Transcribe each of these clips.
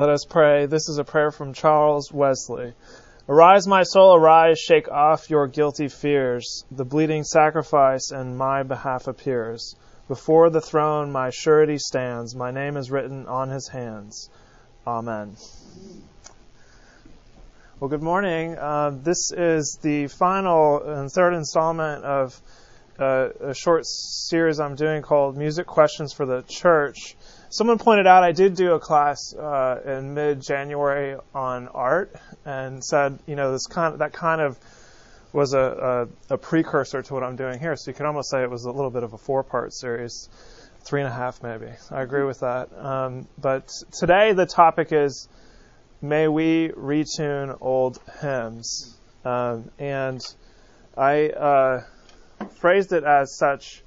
Let us pray. This is a prayer from Charles Wesley. Arise, my soul, arise, shake off your guilty fears. The bleeding sacrifice in my behalf appears. Before the throne my surety stands. My name is written on his hands. Amen. Well, good morning. Uh, this is the final and third installment of uh, a short series I'm doing called Music Questions for the Church. Someone pointed out I did do a class uh, in mid-January on art, and said, you know, this kind of, that kind of was a, a, a, precursor to what I'm doing here. So you could almost say it was a little bit of a four-part series, three and a half maybe. I agree with that. Um, but today the topic is, may we retune old hymns, um, and I uh, phrased it as such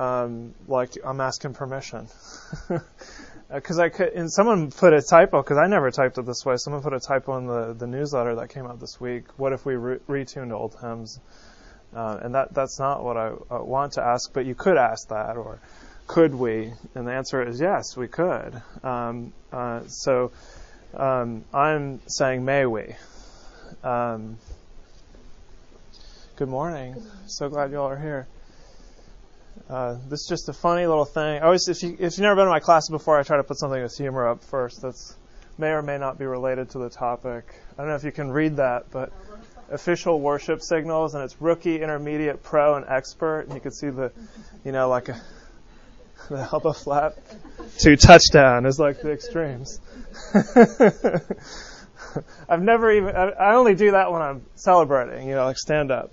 um, like I'm asking permission. Because I could, and someone put a typo, because I never typed it this way. Someone put a typo in the, the newsletter that came out this week. What if we re- retuned old hymns? Uh, and that that's not what I uh, want to ask, but you could ask that, or could we? And the answer is yes, we could. Um, uh, so um, I'm saying may we. Um, good morning. So glad you all are here. Uh, this is just a funny little thing. I always, if you if you've never been to my class before, I try to put something with humor up first. That's may or may not be related to the topic. I don't know if you can read that, but official worship signals, and it's rookie, intermediate, pro, and expert. And you can see the, you know, like a, the elbow flap to touchdown is like the extremes. I've never even, I only do that when I'm celebrating, you know, like stand up.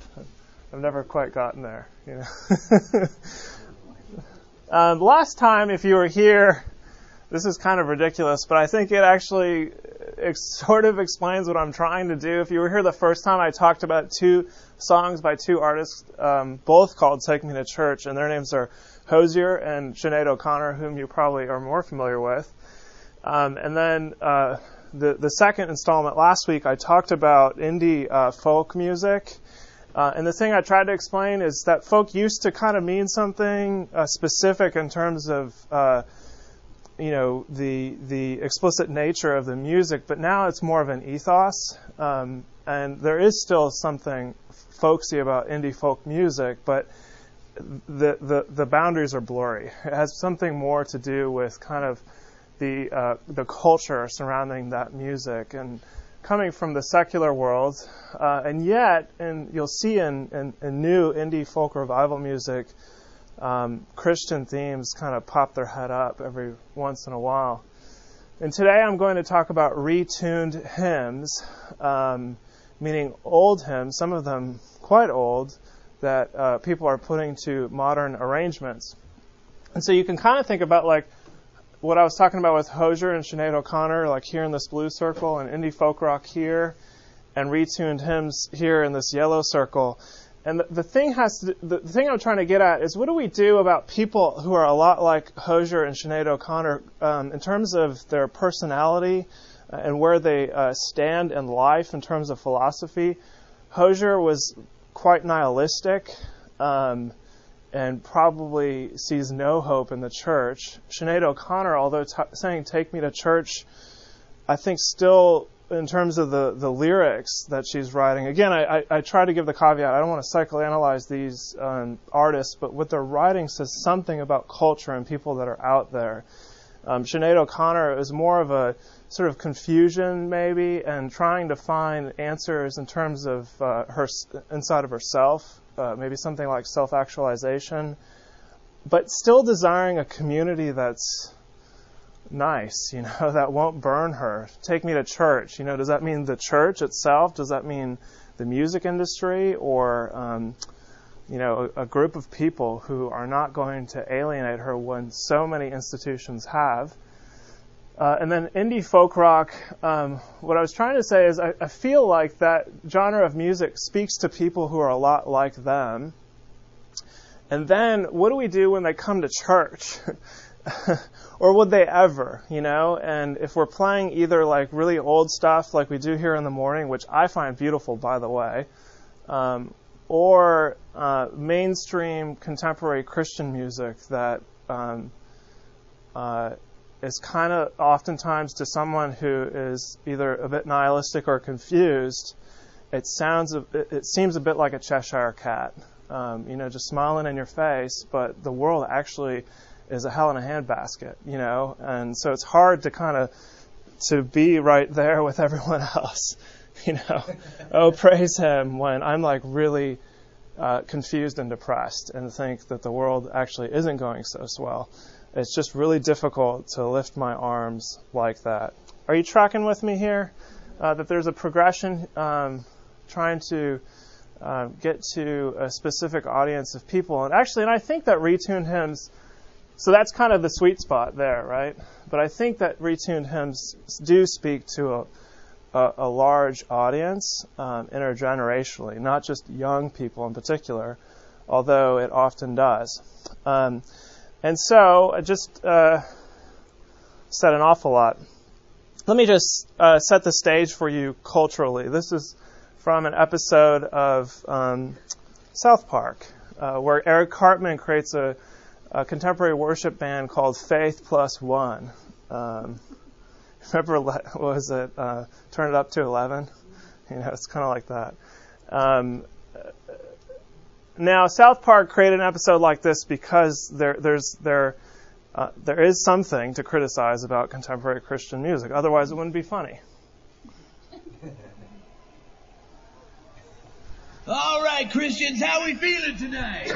I've never quite gotten there, you know. um, last time, if you were here, this is kind of ridiculous, but I think it actually sort of explains what I'm trying to do. If you were here the first time, I talked about two songs by two artists, um, both called "Take Me to Church," and their names are Hozier and Sinead O'Connor, whom you probably are more familiar with. Um, and then uh, the the second installment last week, I talked about indie uh, folk music uh, and the thing I tried to explain is that folk used to kind of mean something uh, specific in terms of, uh, you know, the the explicit nature of the music, but now it's more of an ethos. Um, and there is still something folksy about indie folk music, but the, the the boundaries are blurry. It has something more to do with kind of the uh, the culture surrounding that music and coming from the secular world, uh, and yet, and you'll see in, in, in, new indie folk revival music, um, Christian themes kind of pop their head up every once in a while. And today I'm going to talk about retuned hymns, um, meaning old hymns, some of them quite old, that uh, people are putting to modern arrangements. And so you can kind of think about like what I was talking about with Hozier and Sinead O'Connor, like here in this blue circle, and indie folk rock here, and retuned hymns here in this yellow circle. And the, the thing has to, the, the thing I'm trying to get at is what do we do about people who are a lot like Hozier and Sinead O'Connor um, in terms of their personality uh, and where they uh, stand in life in terms of philosophy? Hozier was quite nihilistic. Um, and probably sees no hope in the church. Sinead O'Connor, although t- saying "Take me to church," I think still in terms of the, the lyrics that she's writing. Again, I, I, I try to give the caveat. I don't want to psychoanalyze these um, artists, but what they're writing says something about culture and people that are out there. Um, Sinead O'Connor is more of a sort of confusion, maybe, and trying to find answers in terms of uh, her inside of herself uh, maybe something like self actualization, but still desiring a community that's nice, you know, that won't burn her. Take me to church. You know, does that mean the church itself? Does that mean the music industry or, um, you know, a, a, group of people who are not going to alienate her when so many institutions have? Uh, and then indie folk rock, um, what I was trying to say is I, I, feel like that genre of music speaks to people who are a lot like them. And then what do we do when they come to church? or would they ever, you know? And if we're playing either like really old stuff like we do here in the morning, which I find beautiful, by the way, um, or uh, mainstream contemporary Christian music that um, uh, is kind of oftentimes to someone who is either a bit nihilistic or confused, it sounds it seems a bit like a Cheshire cat. Um, you know, just smiling in your face, but the world actually is a hell in a handbasket, you know, and so it's hard to kind of to be right there with everyone else, you know. oh, praise Him when I'm like really uh, confused and depressed and think that the world actually isn't going so swell. It's just really difficult to lift my arms like that. Are you tracking with me here? Uh, that there's a progression um, trying to uh, get to a specific audience of people. And actually, and I think that retuned hymns, so that's kind of the sweet spot there, right? But I think that retuned hymns do speak to a, a, a large audience um, intergenerationally, not just young people in particular, although it often does. Um, and so I just uh, said an awful lot. Let me just uh, set the stage for you culturally. This is from an episode of um, South Park, uh, where Eric Cartman creates a, a, contemporary worship band called Faith Plus One. Um, remember, what was it? Uh, turn it up to 11? You know, it's kind of like that. Um, now, South Park created an episode like this because there, there's there, uh, there is something to criticize about contemporary Christian music. Otherwise, it wouldn't be funny. All right, Christians, how we feeling tonight?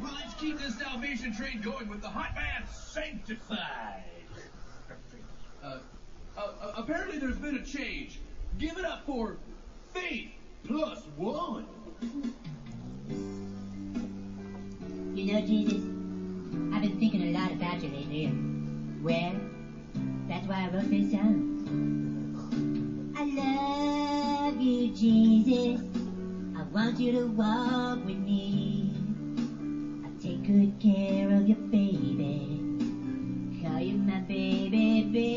well, let's keep this salvation train going with the hot band Sanctified. Uh, uh, apparently, there's been a change. Give it up for Faith plus one. You know, Jesus, I've been thinking a lot about you lately. Well, that's why I wrote this song. I love you, Jesus. I want you to walk with me. I take good care of your baby. Call you my baby, baby.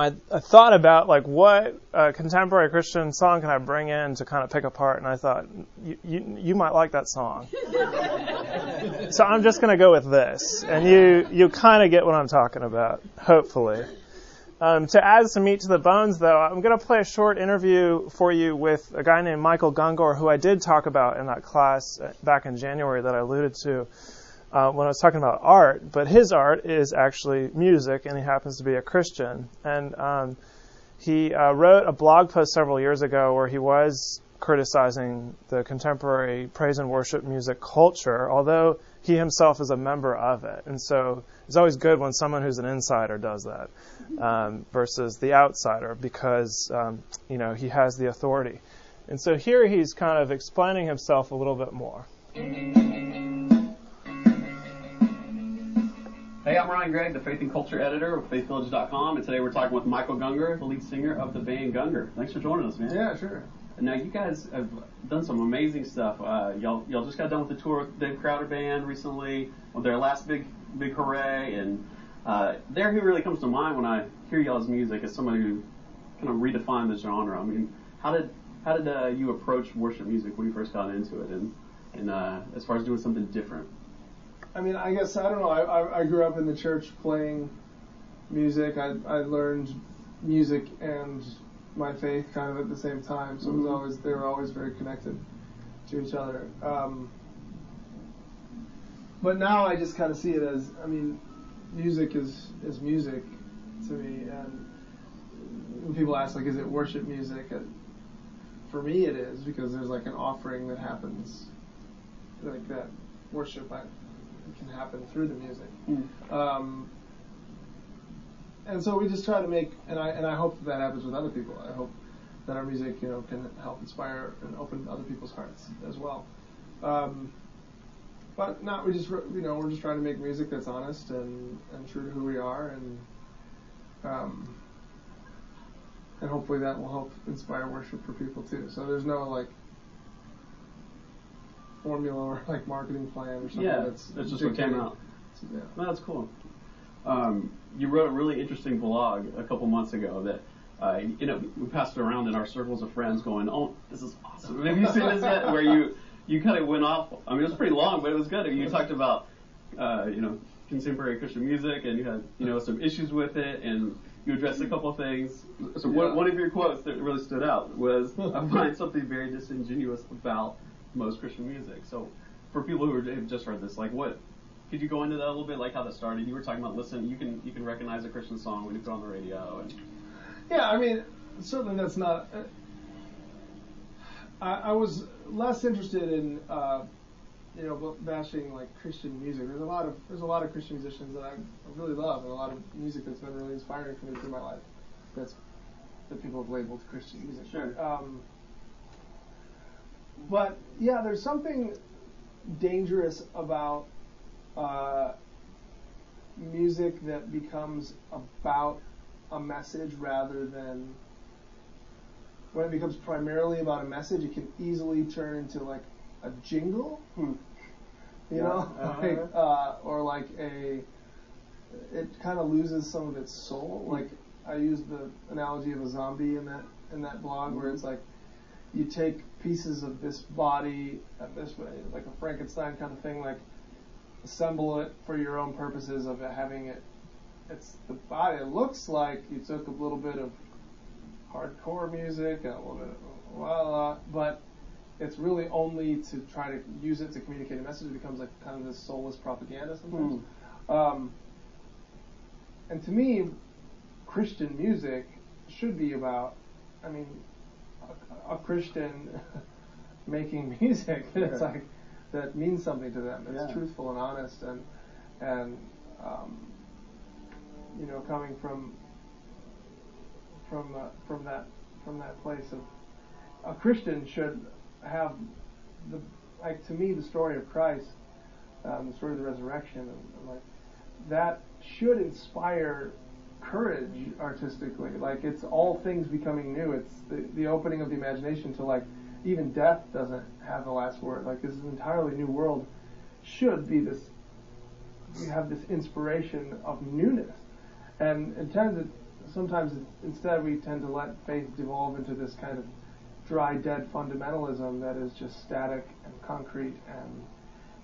I, I thought about like what uh, contemporary Christian song can I bring in to kind of pick apart, and I thought you you, you might like that song. so I'm just going to go with this, and you you kind of get what I'm talking about, hopefully. Um, to add some meat to the bones, though, I'm going to play a short interview for you with a guy named Michael Gungor, who I did talk about in that class uh, back in January that I alluded to uh, when I was talking about art, but his art is actually music, and he happens to be a Christian. And um, he uh, wrote a blog post several years ago where he was criticizing the contemporary praise and worship music culture, although he himself is a member of it. And so it's always good when someone who's an insider does that um, versus the outsider because, um, you know, he has the authority. And so here he's kind of explaining himself a little bit more. Hey, I'm Ryan Gregg, the Faith and Culture editor of FaithVillage.com, and today we're talking with Michael Gungor, the lead singer of the band Gungor. Thanks for joining us, man. Yeah, sure. Now you guys have done some amazing stuff. Uh, y'all, y'all just got done with the tour with Dave Crowder Band recently, with their last big, big hooray, and uh, there who really comes to mind when I hear y'all's music is somebody who kind of redefined the genre. I mean, how did how did uh, you approach worship music when you first got into it, and and uh, as far as doing something different? I mean, I guess I don't know. I, I, grew up in the church playing music. I I learned music and my faith kind of at the same time, so it was always they were always very connected to each other. Um, but now I just kind of see it as I mean, music is is music to me, and when people ask like, is it worship music? And for me, it is because there's like an offering that happens, like that worship. I, can happen through the music. Mm. Um, and so we just try to make, and I and I hope that, that happens with other people. I hope that our music, you know, can help inspire and open other people's hearts as well. Um, but not we just you know we're just trying to make music that's honest and, and true to who we are and um, and hopefully that will help inspire worship for people too. So there's no like formula or like marketing plan or something Yeah, that's that's just what came out. Yeah. Well, that's cool. Um, you wrote a really interesting blog a couple months ago that, uh, you know, we passed it around in our circles of friends going, oh, this is awesome. Have you seen this yet? Where you, you kind of went off, I mean, it was pretty long, but it was good. You talked about, uh, you know, contemporary Christian music and you had, you know, some issues with it and you addressed a couple things. So one, one of your quotes that really stood out was, I find something very disingenuous about most Christian music. So for people who have just heard this, like what, could you go into that a little bit, like how that started? You were talking about listen, you can you can recognize a Christian song when you put on the radio, and Yeah, I mean, certainly that's not. Uh, I, I was less interested in, uh, you know, bashing like Christian music. There's a lot of there's a lot of Christian musicians that I really love, and a lot of music that's been really inspiring for me through my life. That's that people have labeled Christian music. Sure. Um, but yeah, there's something dangerous about uh, music that becomes about a message rather than when it becomes primarily about a message, it can easily turn into like a jingle, Hmm. you Yeah. know, Uh-huh. like, uh, or like a. It kind of loses some of its soul. Like I used the analogy of a zombie in that in that blog, where it's like you take pieces of this body and this way, like a Frankenstein kind of thing, like assemble it for your own purposes of it having it. It's the body. It looks like you took a little bit of hardcore music and a little bit of la la, but it's really only to try to use it to communicate a message. It becomes like kind of this soulless propaganda sometimes. Um, and to me, Christian music should be about, I mean, a, Christian making music Yeah. like that means something to them. It's Yeah. truthful and honest and and um, you know coming from from uh, from that from that place of a Christian should have the like to me the story of Christ, um, the story of the resurrection, and, and like that should inspire courage artistically. Like it's all things becoming new. It's the, the opening of the imagination to like even death doesn't have the last word. Like this is an entirely new world should be this. You have this inspiration of newness, and it tends to sometimes instead we tend to let faith devolve into this kind of dry, dead fundamentalism that is just static and concrete, and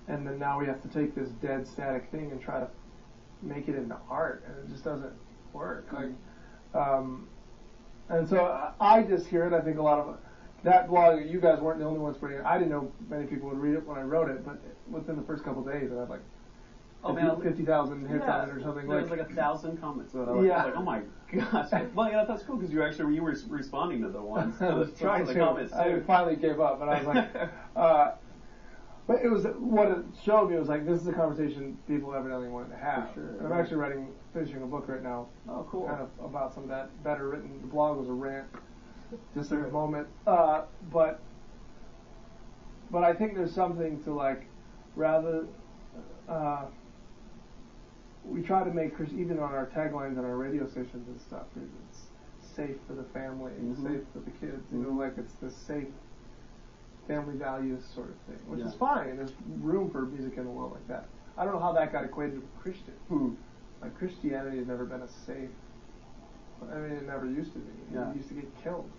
and then now we have to take this dead, static thing and try to make it into art, and it just doesn't work. Like, um, and so I- I just hear it. I think a lot of that blog. You guys weren't the only ones putting it. I didn't know many people would read it when I wrote it, but within the first couple of days, I had like Oh, man, fifty thousand hits yeah, on it or something. There like, was like a thousand comments on it. I was Yeah. like, oh my gosh. well, yeah, that's cool because you actually you were responding to the ones. I was trying to the comments I finally gave up, but I was like, uh, but it was what it showed me was like this is a conversation people evidently wanted to have. Sure, And I'm actually writing, finishing a book right now, Oh, cool. kind of about some of that better written. The blog was a rant, just a moment, uh, but but I think there's something to like rather. Uh, we try to make even on our taglines and our radio stations and stuff. It's safe for the family, and Mhm. safe for the kids. You know, like it's the safe family values sort of thing, which is fine. There's room for music in the world like that. I don't know how that got equated with Christian. Hmm. Like Christianity has never been a safe. I mean, it never used to be. Yeah. You used to get killed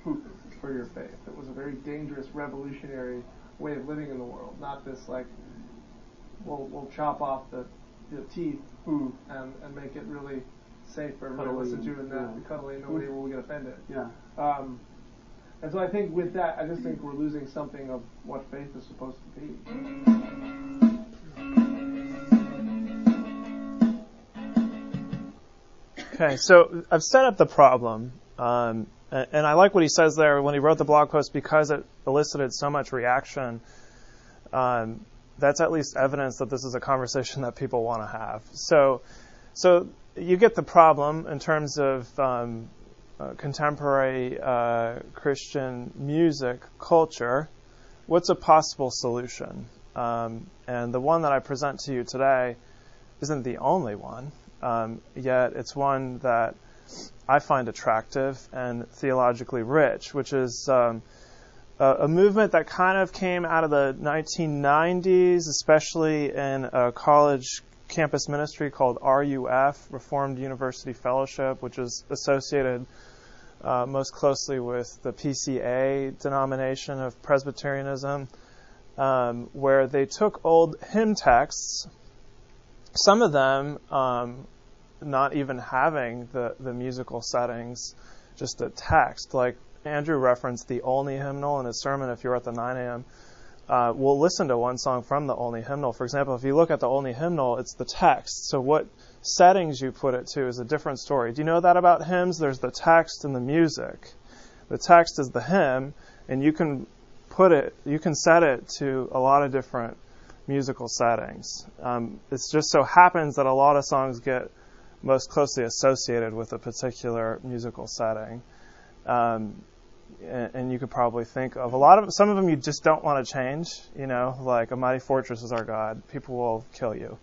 for your faith. It was a very dangerous, revolutionary way of living in the world. Not this like, we'll we'll chop off the, the teeth and, and make it really safe for everybody to listen to and- not yeah. cuddly nobody will get offended. Yeah. Um, and so I think with that, I just think we're losing something of what faith is supposed to be. Okay, so I've set up the problem, um, and I like what he says there when he wrote the blog post because it elicited so much reaction. Um, that's at least evidence that this is a conversation that people want to have. So, so you get the problem in terms of um, uh, contemporary uh, Christian music culture, what's a possible solution? Um, and the one that I present to you today isn't the only one, um, yet it's one that I find attractive and theologically rich, which is um, a, a, movement that kind of came out of the 1990s, especially in a college campus ministry called RUF, Reformed University Fellowship, which is associated uh, most closely with the PCA denomination of Presbyterianism, um, where they took old hymn texts, some of them um, not even having the, the musical settings, just the text. Like Andrew referenced the Olney hymnal in his sermon, if you're at the 9 a.m. Uh, we'll listen to one song from the Olney hymnal. For example, if you look at the Olney hymnal, it's the text. So what settings you put it to is a different story. Do you know that about hymns? There's the text and the music. The text is the hymn, and you can put it, you can set it to a lot of different musical settings. Um, it just so happens that a lot of songs get most closely associated with a particular musical setting. Um, and, you could probably think of a lot of some of them you just don't want to change. You know, like a mighty fortress is our God. People will kill you.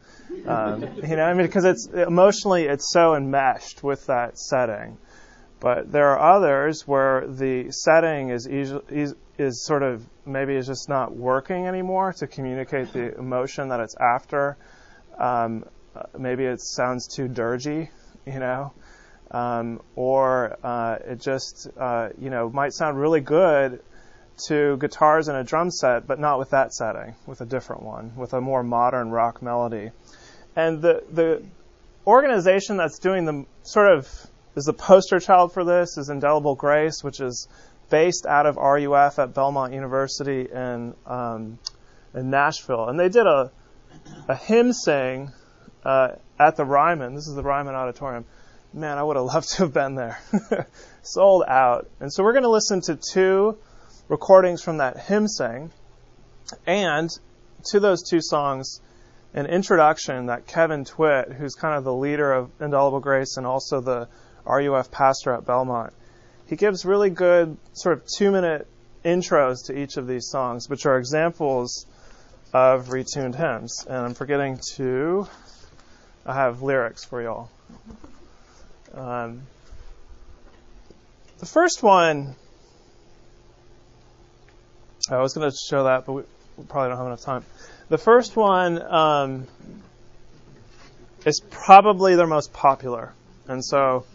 Um, you know, I mean, because it's emotionally it's so enmeshed with that setting. But there are others where the setting is is, is sort of maybe is just not working anymore to communicate the emotion that it's after. Um, maybe it sounds too dirgy, you know, um, or uh, it just uh, you know might sound really good to guitars and a drum set, but not with that setting, with a different one, with a more modern rock melody. And the the organization that's doing the sort of is the poster child for this is Indelible Grace, which is based out of RUF at Belmont University in um, in Nashville, and they did a a hymn sing uh, at the Ryman. This is the Ryman Auditorium. Man, I would have loved to have been there. Sold out. And so we're going to listen to two recordings from that hymn sing, and to those two songs, an introduction that Kevin Twit, who's kind of the leader of Indelible Grace and also the RUF pastor at Belmont, he gives really good sort of two minute intros to each of these songs, which are examples of retuned hymns. And I'm forgetting to, I have lyrics for y'all. Um, the first one, I was going to show that, but we, probably don't have enough time. The first one um, is probably their most popular. And so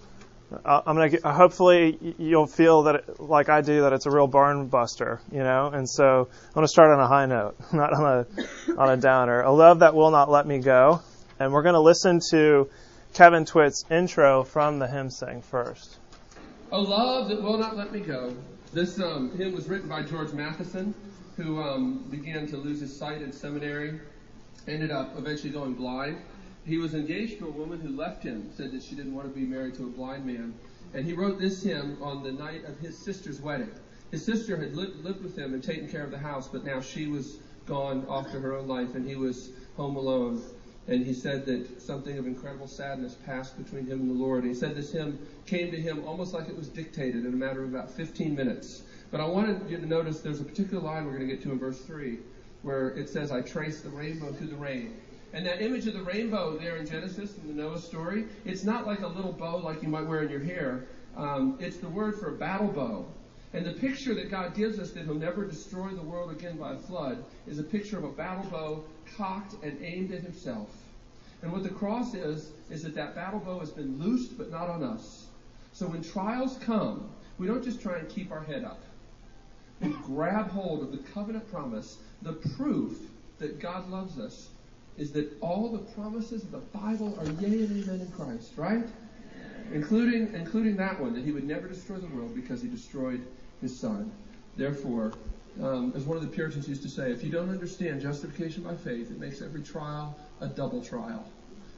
I'm gonna get, uh, hopefully you'll feel that it, like I do that it's a real barn buster, you know. And so I'm gonna start on a high note, not on a on a downer. A love that will not let me go, and we're gonna listen to Kevin Twit's intro from the hymn sing first. A love that will not let me go. This um, hymn was written by George Matheson, who um, began to lose his sight in seminary, ended up eventually going blind he was engaged to a woman who left him, said that she didn't want to be married to a blind man. And he wrote this hymn on the night of his sister's wedding. His sister had lived, lived with him and taken care of the house, but now she was gone off to her own life and he was home alone. And he said that something of incredible sadness passed between him and the Lord. And he said this hymn came to him almost like it was dictated in a matter of about 15 minutes. But I wanted you to notice there's a particular line we're going to get to in verse 3 where it says, I trace the rainbow through the rain. And that image of the rainbow there in Genesis in the Noah story, it's not like a little bow like you might wear in your hair. Um, it's the word for a battle bow. And the picture that God gives us that He'll never destroy the world again by a flood is a picture of a battle bow cocked and aimed at Himself. And what the cross is, is that that battle bow has been loosed, but not on us. So when trials come, we don't just try and keep our head up. We grab hold of the covenant promise, the proof that God loves us, is that all the promises of the Bible are yea and amen in Christ, right? Including, including that one, that he would never destroy the world because he destroyed his son. Therefore, um, as one of the Puritans used to say, if you don't understand justification by faith, it makes every trial a double trial.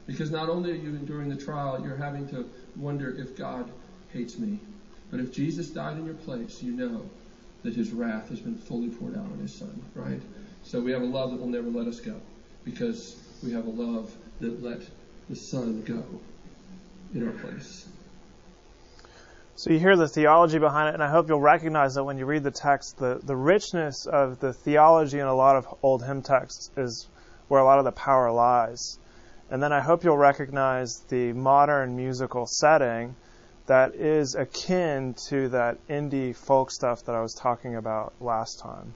Because not only are you enduring the trial, you're having to wonder if God hates me. But if Jesus died in your place, you know that his wrath has been fully poured out on his son, right? So we have a love that will never let us go because we have a love that let the Son go in our place. So you hear the theology behind it, and I hope you'll recognize that when you read the text, the, the richness of the theology in a lot of old hymn texts is where a lot of the power lies. And then I hope you'll recognize the modern musical setting that is akin to that indie folk stuff that I was talking about last time.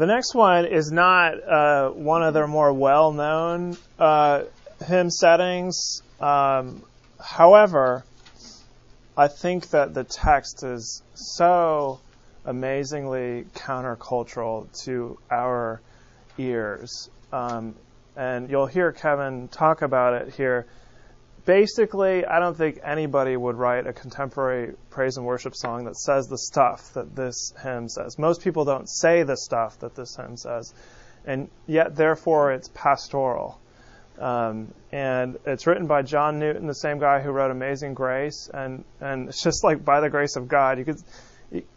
The next one is not uh, one of their more well known uh, hymn settings. Um, however, I think that the text is so amazingly countercultural to our ears. Um, and you'll hear Kevin talk about it here basically, I don't think anybody would write a contemporary praise and worship song that says the stuff that this hymn says. Most people don't say the stuff that this hymn says, and yet, therefore, it's pastoral. Um, and it's written by John Newton, the same guy who wrote Amazing Grace, and and it's just like by the grace of God, you could.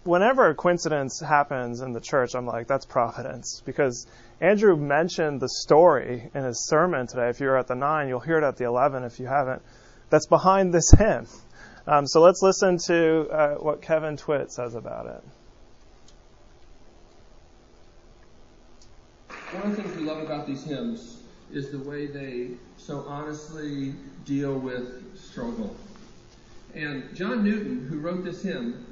Whenever a coincidence happens in the church, I'm like, that's providence. Because Andrew mentioned the story in his sermon today. If you're at the 9, you'll hear it at the 11 if you haven't. That's behind this hymn. Um, so let's listen to uh, what Kevin Twit says about it. One of the things we love about these hymns is the way they so honestly deal with struggle. And John Newton, who wrote this hymn,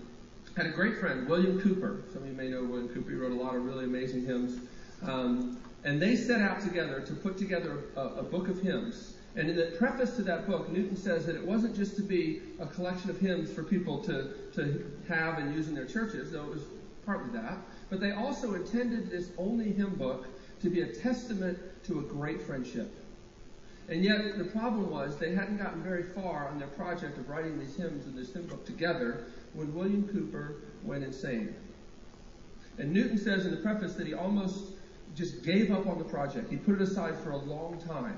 had a great friend, William Cowper. Some of you may know William Cowper. He wrote a lot of really amazing hymns. Um, and they set out together to put together a, a, book of hymns. And in the preface to that book, Newton says that it wasn't just to be a collection of hymns for people to, to have and use in their churches, though it was partly that, but they also intended this only hymn book to be a testament to a great friendship. And yet, the problem was they hadn't gotten very far on their project of writing these hymns and this hymn book together when William Cowper went insane. And Newton says in the preface that he almost just gave up on the project. He put it aside for a long time.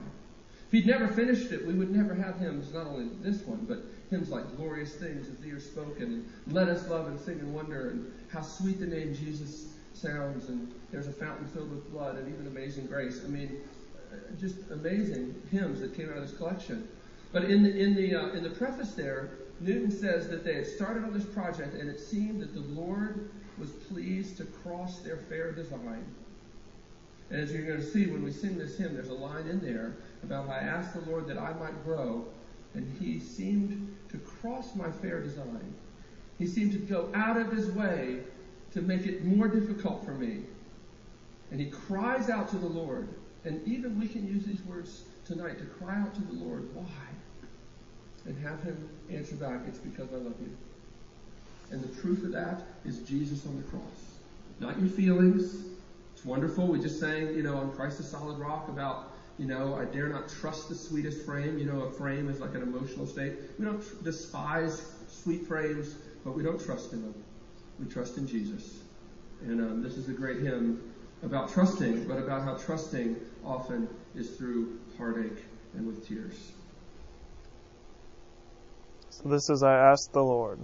If he'd never finished it, we would never have hymns, not only this one, but hymns like Glorious Things of Thee are spoken, and Let Us Love and Sing and Wonder, and How Sweet the Name Jesus Sounds, and There's a Fountain Filled with Blood, and even Amazing Grace. I mean, uh, just amazing hymns that came out of this collection. But in the, in the, uh, in the preface there, Newton says that they had started on this project and it seemed that the Lord was pleased to cross their fair design. And as you're going to see when we sing this hymn, there's a line in there about I asked the Lord that I might grow, and he seemed to cross my fair design. He seemed to go out of his way to make it more difficult for me. And he cries out to the Lord. And even we can use these words tonight to cry out to the Lord. Why? And have him answer back, it's because I love you. And the proof of that is Jesus on the cross. Not your feelings. Wonderful. We just sang, you know, on Christ the solid rock about, you know, I dare not trust the sweetest frame. You know, a frame is like an emotional state. We don't tr- despise sweet frames, but we don't trust in them. We trust in Jesus. And um, this is a great hymn about trusting, but about how trusting often is through heartache and with tears. So this is I ask the Lord.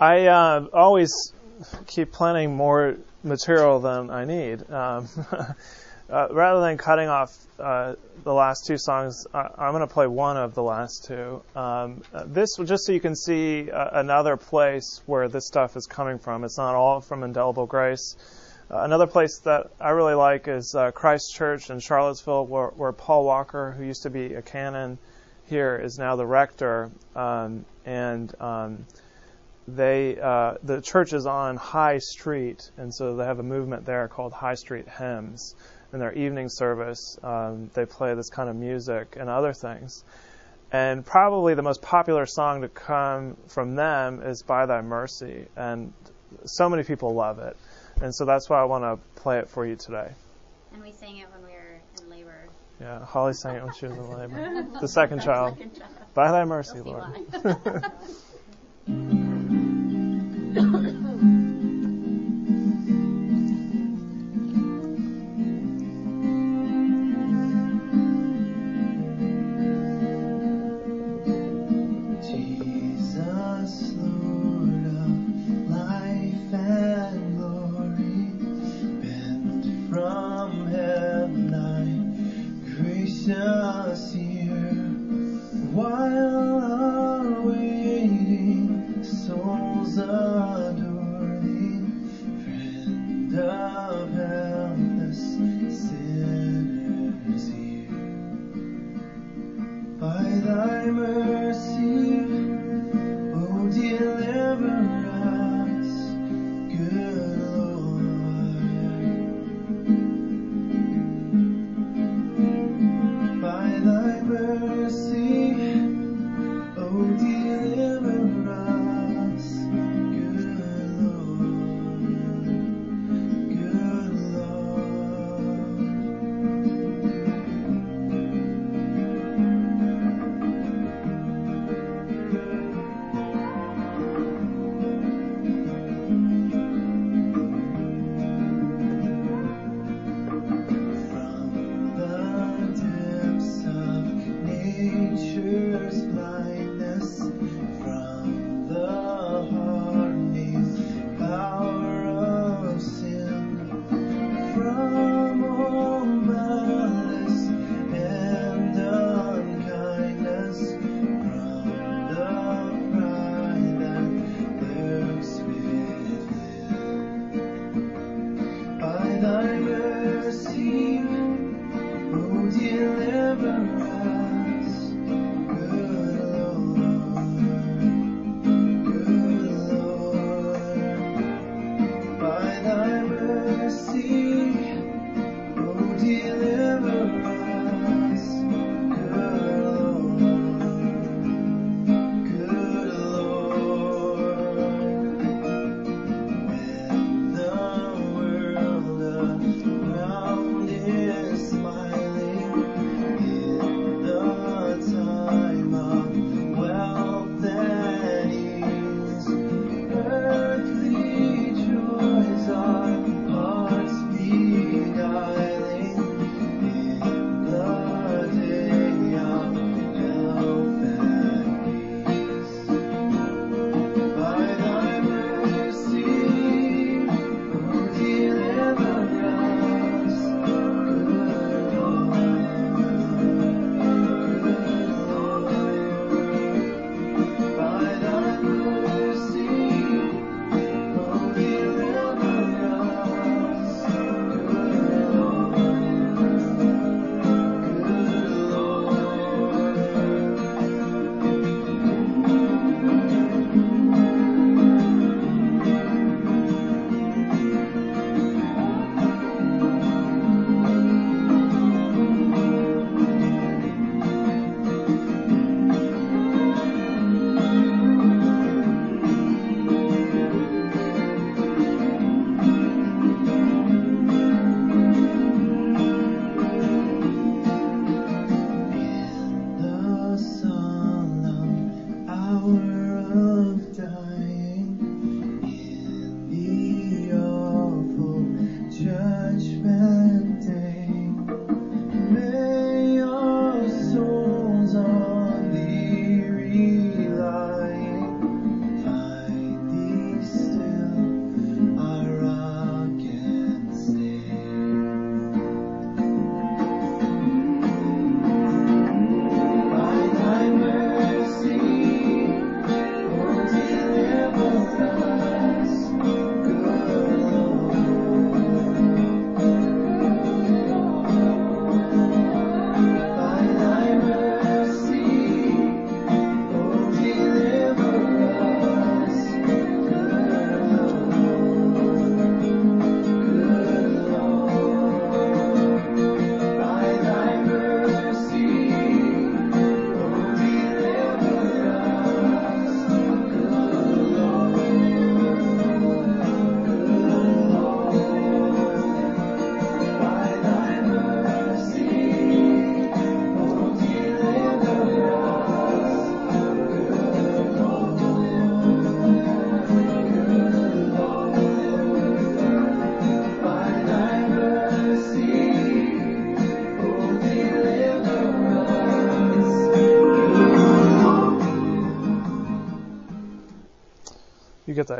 I uh, always keep planning more material than I need. Um, uh, rather than cutting off uh, the last two songs, I, I'm going to play one of the last two. Um, this, just so you can see uh, another place where this stuff is coming from. It's not all from Indelible Grace. Uh, another place that I really like is uh, Christ Church in Charlottesville, where, where, Paul Walker, who used to be a canon here, is now the rector. Um, and um, they uh, the church is on High Street, and so they have a movement there called High Street Hymns. In their evening service, um, they play this kind of music and other things. And probably the most popular song to come from them is "By Thy Mercy," and so many people love it. And so that's why I want to play it for you today. And we sang it when we were in labor. Yeah, Holly sang it when she was in labor. the second child. Second child. By Thy mercy, Lord.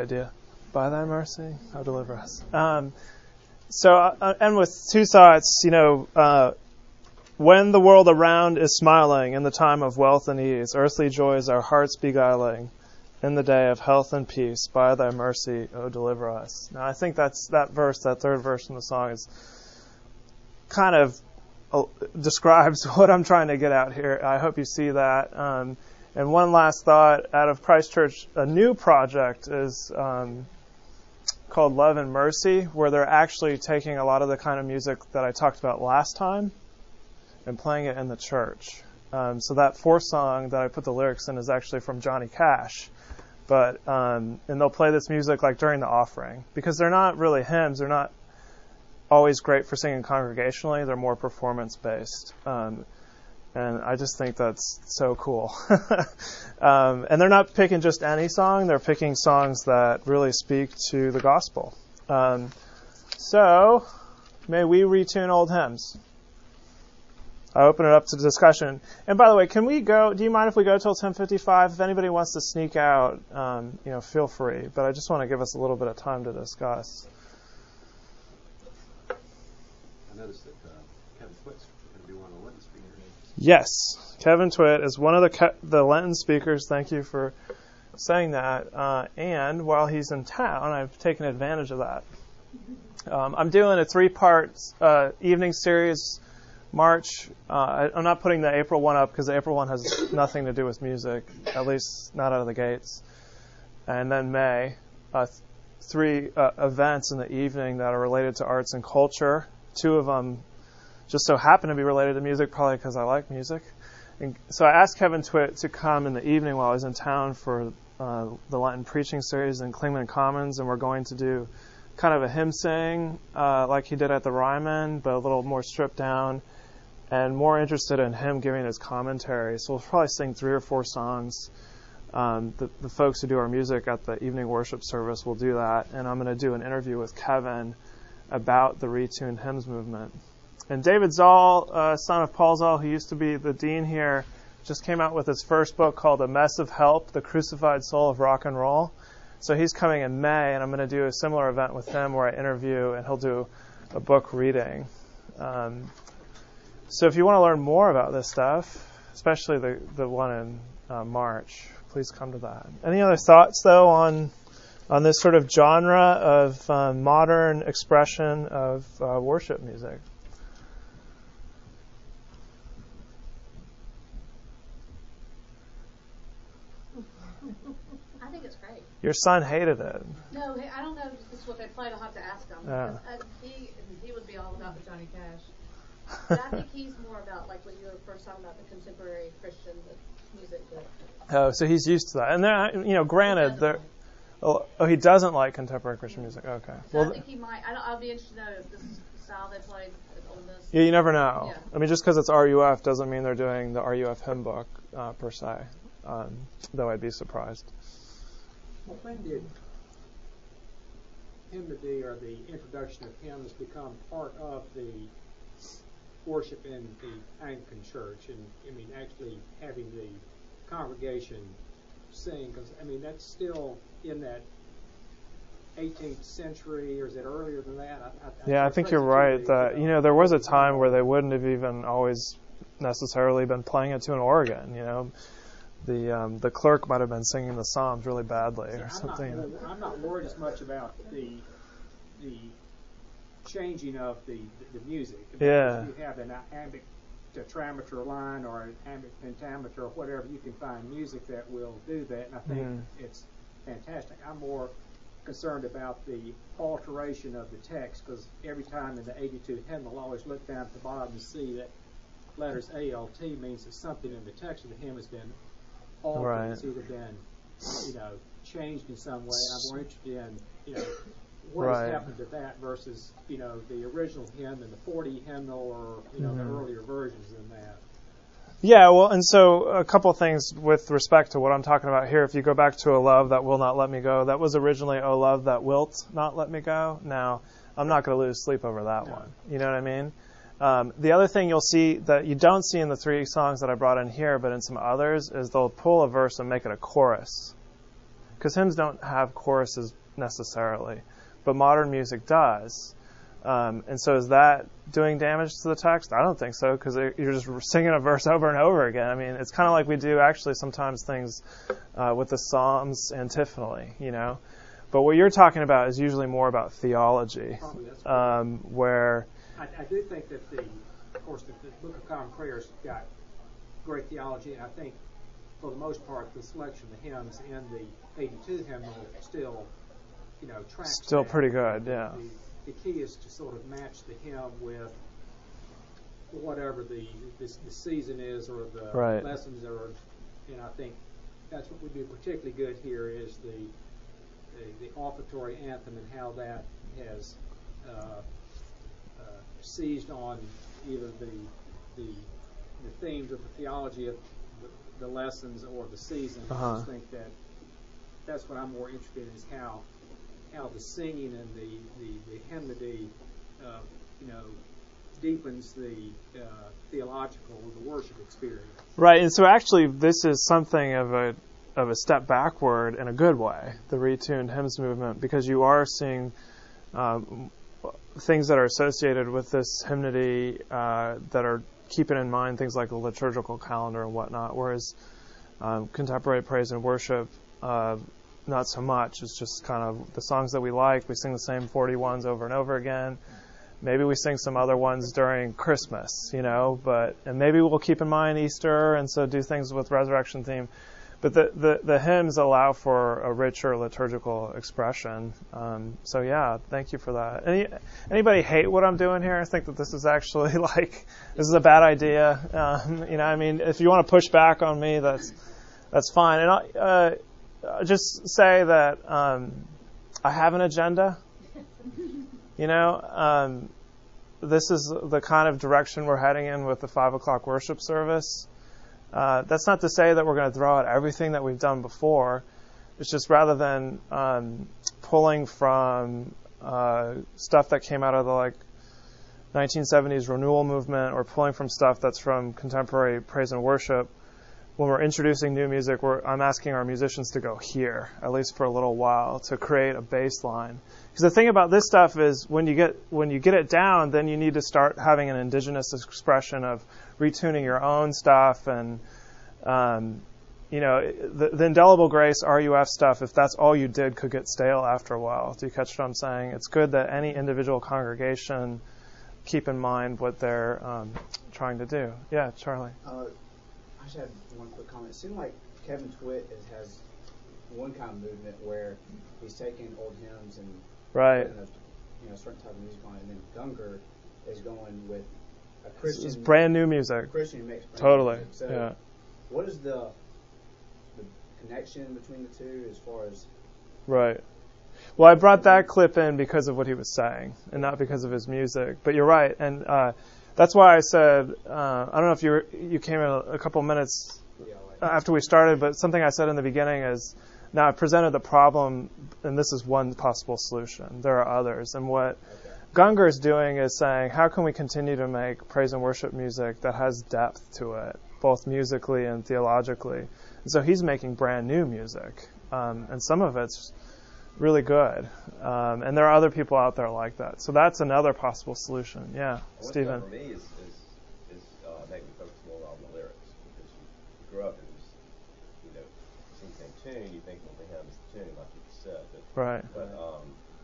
idea. By thy mercy, oh, deliver us. Um, so, uh, and with two thoughts, you know, uh, when the world around is smiling in the time of wealth and ease, earthly joys our hearts beguiling, in the day of health and peace, by thy mercy, O deliver us. Now, I think that's that verse, that third verse in the song, is kind of uh, describes what I'm trying to get out here. I hope you see that. Um, and one last thought out of Christchurch, a new project is um, called Love and Mercy, where they're actually taking a lot of the kind of music that I talked about last time and playing it in the church. Um, so that fourth song that I put the lyrics in is actually from Johnny Cash. But um, and they'll play this music like during the offering because they're not really hymns. They're not always great for singing congregationally. They're more performance based. Um, and I just think that's so cool. um, and they're not picking just any song; they're picking songs that really speak to the gospel. Um, so, may we retune old hymns. I open it up to discussion. And by the way, can we go? Do you mind if we go till 10:55? If anybody wants to sneak out, um, you know, feel free. But I just want to give us a little bit of time to discuss. I noticed that uh, Kevin Twit's going to be one of the Lenten speakers. Yes, Kevin Twit is one of the the Lenten speakers. Thank you for saying that. Uh, and while he's in town, I've taken advantage of that. Um, I'm doing a three-part uh, evening series March, uh, I, am not putting the April one up because the April one has nothing to do with music, at least not out of the gates. And then May, uh, th- three uh, events in the evening that are related to arts and culture. Two of them just so happened to be related to music, probably because I like music. And so I asked Kevin Twit to come in the evening while I was in town for uh, the Lenten preaching series in Clingman Commons, and we're going to do kind of a hymn sing uh, like he did at the Ryman, but a little more stripped down and more interested in him giving his commentary. So we'll probably sing three or four songs. Um, the, the, folks who do our music at the evening worship service will do that, and I'm going to do an interview with Kevin about the retuned hymns movement. And David Zahl, uh, son of Paul Zahl, who used to be the dean here, just came out with his first book called A Mess of Help: The Crucified Soul of Rock and Roll. So he's coming in May, and I'm going to do a similar event with him where I interview, and he'll do a book reading. Um, so if you want to learn more about this stuff, especially the, the one in uh, March, please come to that. Any other thoughts, though, on on this sort of genre of uh, modern expression of uh, worship music? I think it's great. Your son hated it. No, I don't know if this is what they played. I'll have to ask him. Yeah. Uh, he he would be all about the Johnny Cash. But I think he's more about like when you were first talking about the contemporary Christian music. Oh, so he's used to that, and then you know, granted, there. Oh, oh, he doesn't like contemporary Christian music. Okay. So well, I think he might. I will be interested to know if this is the style they played Ole Miss. Yeah, you never know. Yeah. I mean, just because it's RUF doesn't mean they're doing the RUF hymn book uh, per se. Um, though I'd be surprised. Well, when did hymnody or the introduction of hymns become part of the worship in the Anglican Church, and I mean actually having the congregation sing, because I mean that's still in that 18th century, or is it earlier than that? I, I, yeah, I think you're right. That uh, you know there was a time where they wouldn't have even always necessarily been playing it to an organ. You know, the um, the clerk might have been singing the psalms really badly or I'm something. Not, I'm not worried as much about the the changing of the, the, the music. I mean, Yeah. If you have an iambic tetrameter line or an iambic pentameter or whatever, you can find music that will do that, and I think Mhm. it's fantastic. I'm more concerned about the alteration of the text because every time in the 82 hymn, I'll always look down at the bottom and see that letters ALT means that something in the text of the hymn has been altered. Right. It's either been, you know, changed in some way. I'm more interested in, you know, what has happened to that versus, you know, the original hymn and the 40 hymnal or, you know, Mhm. the earlier versions than that. Yeah, well, and so a couple of things with respect to what I'm talking about here. If you go back to a Love That Will Not Let Me Go," that was originally "O Love That Wilt Not Let Me Go." Now, I'm not going to lose sleep over that one. You know what I mean? Um, the other thing you'll see that you don't see in the three songs that I brought in here, but in some others, is they'll pull a verse and make it a chorus. because hymns don't have choruses necessarily, but modern music does. Um, and so is that doing damage to the text? I don't think so because you're just singing a verse over and over again. I mean, it's kind of like we do actually sometimes things uh, with the Psalms antiphonally, you know. But what you're talking about is usually more about theology, um, where I, do think that the, of course, the, Book of Common Prayers got great theology, and I think for the most part the selection of the hymns in the 82 hymnal still, you know, tracks. Still that. pretty good, yeah. The, the key is to sort of match the hymn with whatever the the, the season is or the right. lessons are, and I think that's what would be particularly good here is the the, the offertory anthem and how that has uh, seized on either the the the themes of the theology of the, the lessons or the season. Uh-huh. I just think that that's what I'm more interested in is how how the singing and the the, the hymnody, uh, you know, deepens the uh, theological or the worship experience. Right, and so actually, this is something of a of a step backward in a good way, the retuned hymns movement, because you are seeing um, things that are associated with this hymnody uh, that are keeping in mind things like the liturgical calendar and whatnot, whereas um, contemporary praise and worship, uh, not so much. It's just kind of the songs that we like. We sing the same 41s over and over again. Maybe we sing some other ones during Christmas, you know, but and maybe we'll keep in mind Easter and so do things with resurrection theme. But the, the, the hymns allow for a richer liturgical expression. Um, so yeah, thank you for that. Any, anybody hate what I'm doing here? I think that this is actually like this is a bad idea. Um, you know, I mean, if you want to push back on me, that's that's fine. And I uh, just say that um, I have an agenda. You know, um, this is the kind of direction we're heading in with the five o'clock worship service. Uh, that's not to say that we're going to throw out everything that we've done before. It's just rather than um, pulling from uh, stuff that came out of the like 1970s renewal movement or pulling from stuff that's from contemporary praise and worship. When we're introducing new music, I'm asking our musicians to go here, at least for a little while, to create a baseline. Because the thing about this stuff is, when you get when you get it down, then you need to start having an indigenous expression of retuning your own stuff and um, you know the, the, indelible grace RUF stuff. If that's all you did, could get stale after a while. Do you catch what I'm saying? It's good that any individual congregation keep in mind what they're um, trying to do. Yeah, Charlie. Uh, I just had one quick comment. It seemed like Kevin Twit is, has one kind of movement where he's taking old hymns and right. putting a you know certain type of music on it, and then Gungor is going with Christian. It's brand new music. Christian mix. Totally. Music. So yeah. What is the the connection between the two as far as? Right. Well, I brought that clip in because of what he was saying, and not because of his music. But you're right, and uh, that's why I said uh, I don't know if you were, you came in a, a couple minutes after we started, but something I said in the beginning is now I presented the problem, and this is one possible solution. There are others, and what okay. Gungor is doing is saying, how can we continue to make praise and worship music that has depth to it, both musically and theologically? And so he's making brand new music, um, and some of it's really good. Um, and there are other people out there like that. So that's another possible solution. Yeah, What's Stephen. For me is, is, is uh, making focus more on the lyrics because you grew up, it was, you know, sing same tune, you think, well, the hymn is the tune, like you said. But, right. But um,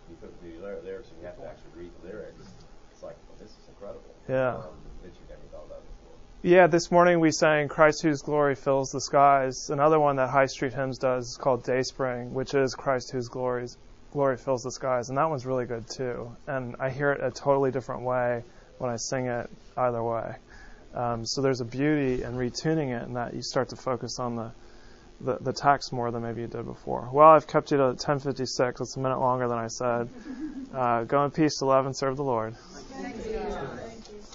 you put the lyrics and you have to actually read the lyrics. It's like, well, this is incredible. Yeah. Um, that you never thought about before. Yeah, this morning we sang Christ whose glory fills the skies. Another one that High Street Hymns does is called Dayspring, which is Christ whose glories, glory fills the skies. And that one's really good too. And I hear it a totally different way when I sing it either way. Um, so there's a beauty in retuning it in that you start to focus on the, the, the text more than maybe you did before. Well, I've kept you to 1056. It's a minute longer than I said. Uh, go in peace to love and serve the Lord.